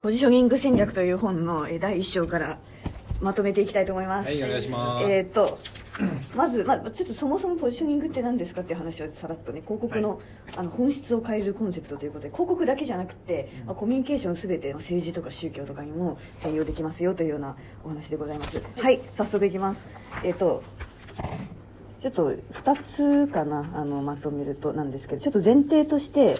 ポジショニング戦略という本のえ第1章からまとめていきたいと思います。はいお願いしますえーっと、まず、まあ、ちょっとそもそもポジショニングって何ですかっていう話をさらっとね、広告の,、あの本質を変えるコンセプトということで、広告だけじゃなくて、まあ、コミュニケーションすべて政治とか宗教とかにも転用できますよというようなお話でございます。はい、早速いきます。えーっと、ちょっと2つかな、あの、まとめるとなんですけど、ちょっと前提として、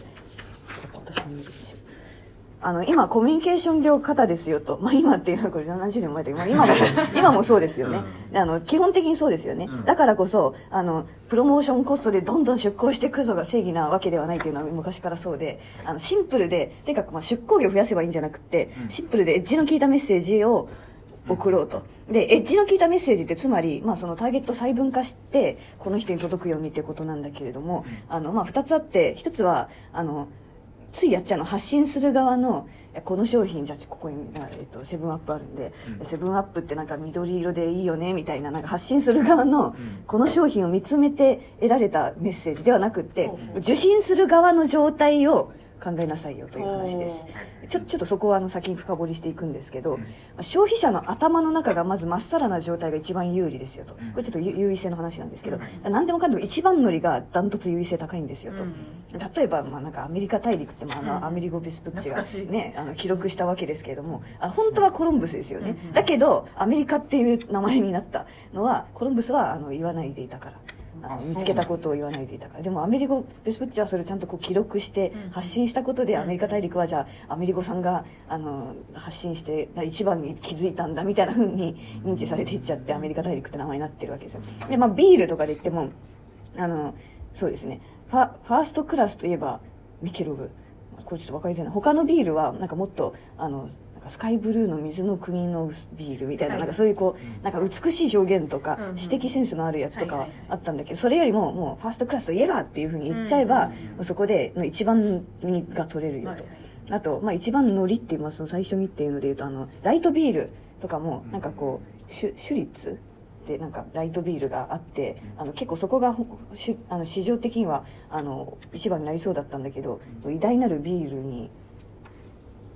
あの、今、コミュニケーション業方ですよと。まあ、今っていうのはこれ70年前だけど、まあ、今も 今もそうですよね。あの、基本的にそうですよね。うんだからこそ、あの、プロモーションコストでどんどん出向していくぞが正義なわけではないというのは昔からそうで、あの、シンプルで、とにかくまあ出向量増やせばいいんじゃなくって、うんシンプルでエッジの効いたメッセージを送ろうと。で、エッジの効いたメッセージってつまり、まあそのターゲット細分化して、この人に届くようにっていうことなんだけれども、あの、まあ二つあって、一つは、あの、ついやっちゃうの発信する側のこの商品じゃあここに、あえっとセブンアップあるんで、うん。セブンアップってなんか緑色でいいよねみたいななんか発信する側の、ん。この商品を見つめて得られたメッセージではなくって、受信する側の状態を考えなさいよという話です。おちょちょっとそこはあの先に深掘りしていくんですけど、うん。消費者の頭の中がまずまっさらな状態が一番有利ですよと。これちょっと優優位性の話なんですけど、何でもかんでも一番乗りがダントツ優位性高いんですよと、うん。例えば、まあ、なんかアメリカ大陸って、まあ、あのうんアメリゴ・ベスプッチが、ね、あの記録したわけですけれどもあの本当はコロンブスですよね、うん。だけどアメリカっていう名前になったのはコロンブスはあの言わないでいたから。あのあ見つけたことを言わないでいたから。でもアメリゴ・ベスプッチはそれをちゃんとこう記録してうん発信したことでうんアメリカ大陸はじゃあアメリゴさんがあの発信して一番に気づいたんだみたいな風に認知されていっちゃってアメリカ大陸って名前になってるわけですよ。で、まあ、ビールとかで言ってもあのそうですね。ファファーストクラスといえばミケロブ。これちょっと分かりづらいな。他のビールはなんかもっとあのスカイブルーの水の国のビールみたいな,、はい。なんかそういうこうなんか美しい表現とか、うん。うん詩的センスのあるやつとかあったんだけど、それよりももうファーストクラスといえばっていうふうに言っちゃえば、そこでの一番が取れるよと。はいはいあと、まあ一番乗りっていう、まあその最初にっていうので言うと、あの、ライトビールとかも、なんかこう、シュ、シュリッツってなんかライトビールがあって、あの結構そこがほしあの市場的には、あの、一番になりそうだったんだけど、偉大なるビールに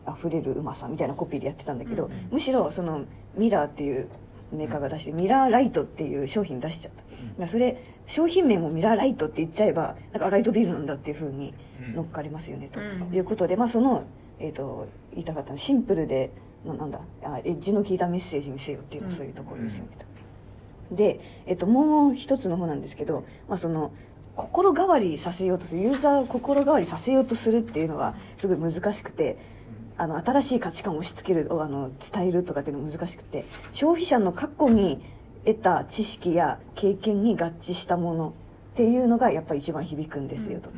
溢れるうまさみたいなコピーでやってたんだけど、うんうん。むしろそのミラーっていうメーカーが出してミラーライトっていう商品出しちゃった、だからそれ商品名もミラーライトって言っちゃえばなんかあライトビールなんだっていうふうに乗っかりますよね、とうん。いうことで、まあ、その、えー、と言いたかったのはシンプルでななんだあエッジの効いたメッセージにせよっていうのはうん。そういうところですよね、と。で、えっともう一つの方なんですけど、まあ、その心変わりさせようとするユーザーを心変わりさせようとするっていうのがすごい難しくてあの新しい価値観を押し付けるあの伝えるとかっていうのが難しくて消費者の過去に得た知識や経験に合致したものっていうのがやっぱり一番響くんですよと、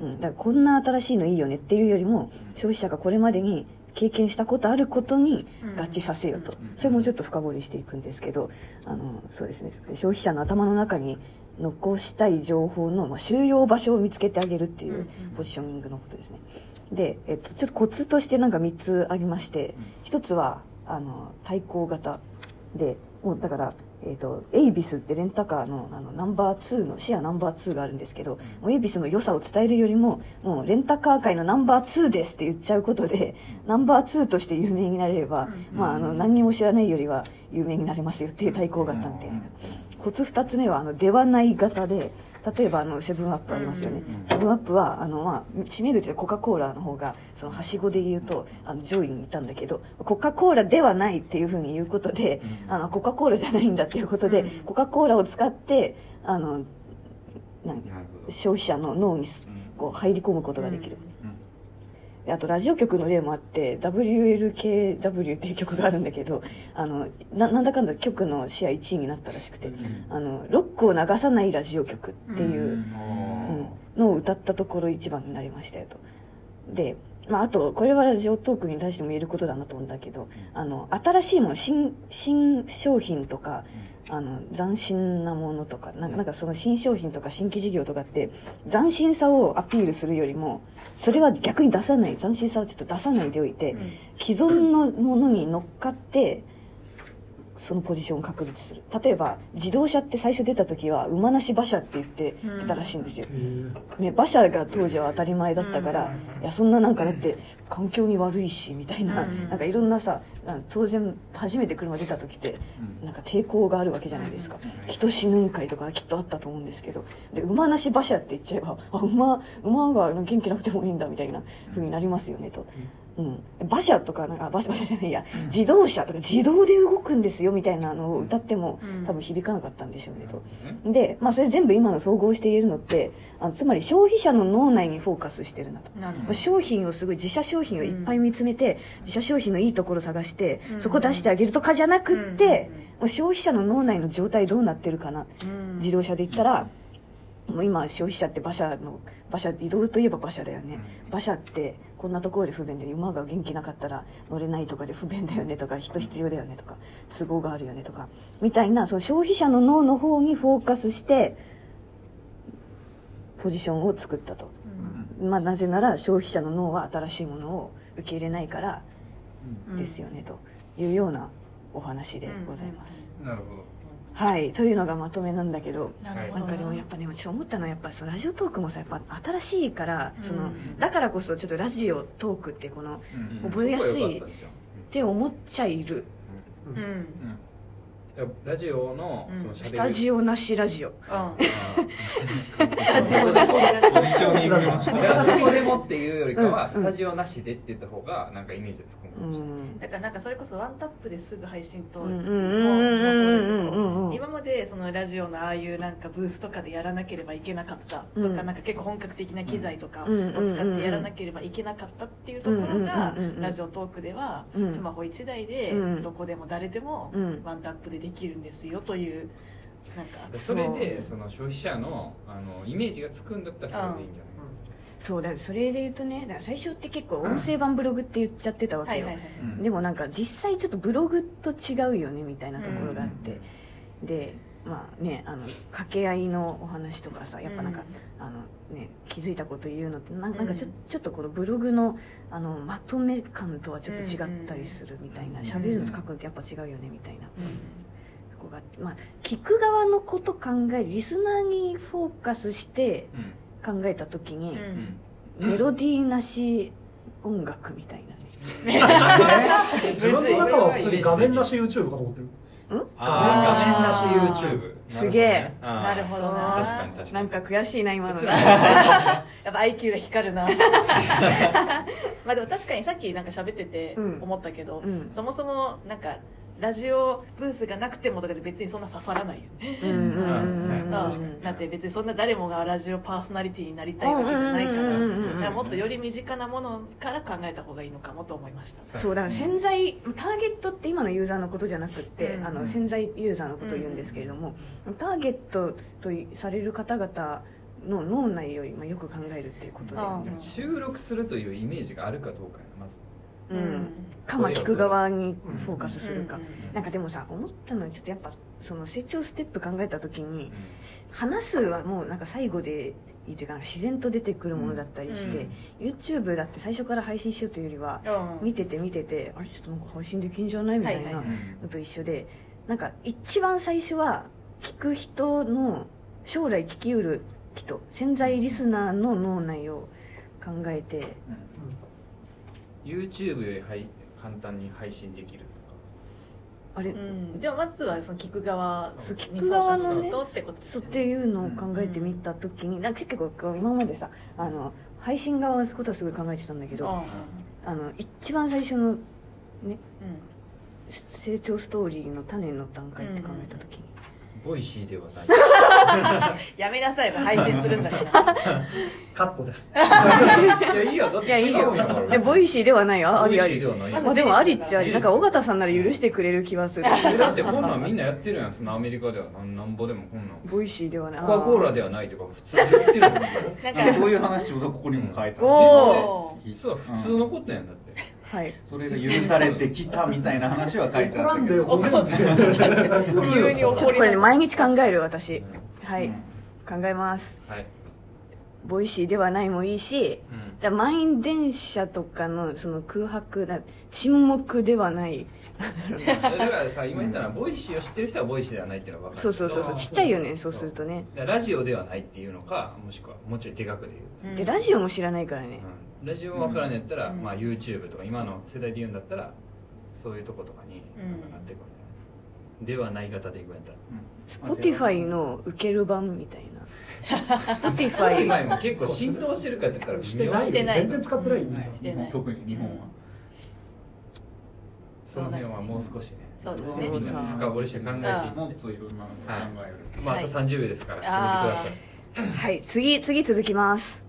うん、だからこんな新しいのいいよねっていうよりも消費者がこれまでに経験したことあることに合致させようと、うんそれもちょっと深掘りしていくんですけどあのそうですね。消費者の頭の中に残したい情報の、まあ、収容場所を見つけてあげるっていうポジショニングのことですねで、えっと、ちょっとコツとしてなんか3つありまして1つはあの対抗型でもうだからえっとエイビスってレンタカーのあのナンバー2のシェアナンバー2があるんですけど、もうエイビスの良さを伝えるよりももうレンタカー界のナンバー2ですって言っちゃうことでナンバー2として有名になれれば、うん。まあ、あの何にも知らないよりは有名になれますよっていう対抗型みたいな。コツ2つ目はあのではない型で例えばあのセブンアップありますよね、うんセブンアップはあの、まあ、知名度でコカ・コーラの方がそのはしごで言うとあの上位にいたんだけどコカ・コーラではないっていうふうに言うことで、うん。あのコカ・コーラじゃないんだっていうことで、うん。コカ・コーラを使ってあの消費者の脳にこう入り込むことができる、あとラジオ局の例もあって WLKW っていう曲があるんだけどあのななんだかんだ局のシェア1位になったらしくて、うんあのロックを流さないラジオ局っていう、うんうんのを歌ったところ一番になりましたよと。で、まあ、あと、これはラジオトークに対しても言えることだなと思うんだけど、あの、新しいもの、新、新商品とか、あの、斬新なものとか、なんか、なんかその新商品とか新規事業とかって、斬新さをアピールするよりも、それは逆に出さない、斬新さをちょっと出さないでおいて、うん。既存のものに乗っかって、そのポジションを確立する。例えば自動車って最初出た時は馬なし馬車って言って出たらしいんですよ、ね、馬車が当時は当たり前だったから、いやそんななんかだって環境に悪いしみたいな、なんかいろんなさ当然初めて車出た時ってなんか抵抗があるわけじゃないですか、人死ぬんかいとかきっとあったと思うんですけどで馬なし馬車って言っちゃえばあ馬馬が元気なくてもいいんだみたいな風になりますよねと。うん、馬車とかなんか馬車じゃないや、うん、自動車とか自動で動くんですよみたいなのを歌っても、多分響かなかったんでしょうねと、で、まあ、それ全部今の総合して言えるのってあのつまり消費者の脳内にフォーカスしてるなと。商品をすごい自社商品をいっぱい見つめて、自社商品のいいところ探して、そこ出してあげるとかじゃなくって、もう消費者の脳内の状態どうなってるかな、自動車で言ったらもう今消費者って馬車の馬車移動といえば馬車だよね、馬車ってこんなところで不便で馬が元気なかったら乗れないとかで不便だよねとか人必要だよねとか都合があるよねとかみたいなその消費者の脳の方にフォーカスしてポジションを作ったと、まあ、なぜなら消費者の脳は新しいものを受け入れないからですよね、というようなお話でございます。なるほどはいというのがまとめなんだけどなんかでもやっぱねちょっと思ったのはやっぱそのラジオトークもさやっぱ新しいからそのだからこそちょっとラジオトークってこの覚えやすいって思っちゃいる。うんラジオのそのスタジオなしラジオ。ラジオでもっていうよりかは、スタジオなしでって言った方がなん。かイメージつくもん。だからなん。かそれこそワンタップですぐ配信と今までそのラジオのああいうなん。かブースとかでやらなければいけなかったとか、なん。か結構本格的な機材とかを使ってやらなければいけなかったっていうところがラジオトークではスマホ1台でどこでも誰でもワンタップでできるんですよというなんかそれでその消費者のあのイメージがつくんだったらそれでいいんじゃない？そうだそれで言うとねだ最初って結構音声版ブログって言っちゃってたわけよ、でもなんか実際ちょっとブログと違うよねみたいなところがあって、でまあねあの掛け合いのお話とかさやっぱなんか、うん、あのね、気づいたこと言うのってなんかちょ,、ちょっとこのブログのあのまとめ感とはちょっと違ったりするみたいな。喋、るのと書くのってやっぱ違うよねみたいな。そこがまあ、聞く側のこと考えリスナーにフォーカスして考えた時に、メロディーなし音楽みたいなね。自分の中は普通に画面なし YouTube かと思ってる。画面なし YouTube すげえ。なるほどな。んか悔しいな今の やっぱ IQ が光るな。まあでも確かにさっきなんか喋ってて思ったけど、うん、そもそもなんかラジオブースがなくてもとかで別にそんな刺さらないよね。うん。だって別にそんな誰もがラジオパーソナリティになりたいわけじゃないから、じゃあもっとより身近なものから考えた方がいいのかもと思いました。そうだから潜在ターゲットって今のユーザーのことじゃなくて、あの潜在ユーザーのことを言うんですけれども、ターゲットとされる方々の脳内を今よく考えるっていうことで、収録するというイメージがあるかどうかまず。うん、かま聞く側にフォーカスするか、なんかでもさ思ったのはちょっとやっぱその成長ステップ考えた時に話すはもうなんか最後でいいというか自然と出てくるものだったりして、うん、YouTube だって最初から配信しようというよりは、見てて見ててあれちょっとなんか配信できんじゃないみたいなのと一緒で、なんか一番最初は聞く人の将来聞きうる人潜在リスナーの脳内を考えて、YouTube よりはい簡単に配信できるとか。あれ、うん、でもまずはその聞く側聞く側のねってことです、ね、っていうのを考えてみた時に、うん、なんか結構今までさあの配信側のことはすごい考えてたんだけど、あの一番最初のね、うん、成長ストーリーの種の段階って考えた時に、ボイシーではないやめなさい配信するんだから。カットです。いやいいよ。だっていいよ。いボイシーではないよ。ありあり。でもでもありっちゃあり。なんか尾形さんなら許してくれる気はする。だって こんなんみんなやってるやん。そのアメリカでは。なんぼでもこんなん。ボイシーではない。コカ・コーラではないとか普通に言ってるもんそういう話ちょうどここにも書いてあるおお実は普通のことやんだってはい、それで許されてきたみたいな話は書いてあったけど。怒んで急に。怒りこれ、ね、毎日考える私、はい、うん、考えます、はい、ボイシーではないもいいし、うん。だ満員電車とかのその空白な沈黙ではない。だからさ今言ったのはボイシーを知ってる人はボイシーではないっていうのが分かるそうそうそうそうちっちゃいよねそうするとね。だからラジオではないっていうのかもしくはもうちょい手額で言うでラジオも知らないからね、うんラジオも分からんやったら、うん。まあ、YouTube とか今の世代で言うんだったらそういうとことかにうん。なってくる、ではない型でいくんやったら。Spotify の受ける版みたいな。Spotify 今も結構浸透してるかって言ったらしてないしてない全然使ってないんだよ。してない。特に日本は。その辺はもう少しねそうですね。みんなで深掘りして考えてもっといろんなのを考える。まあ、あと30秒ですから締めてください、はい。次次続きます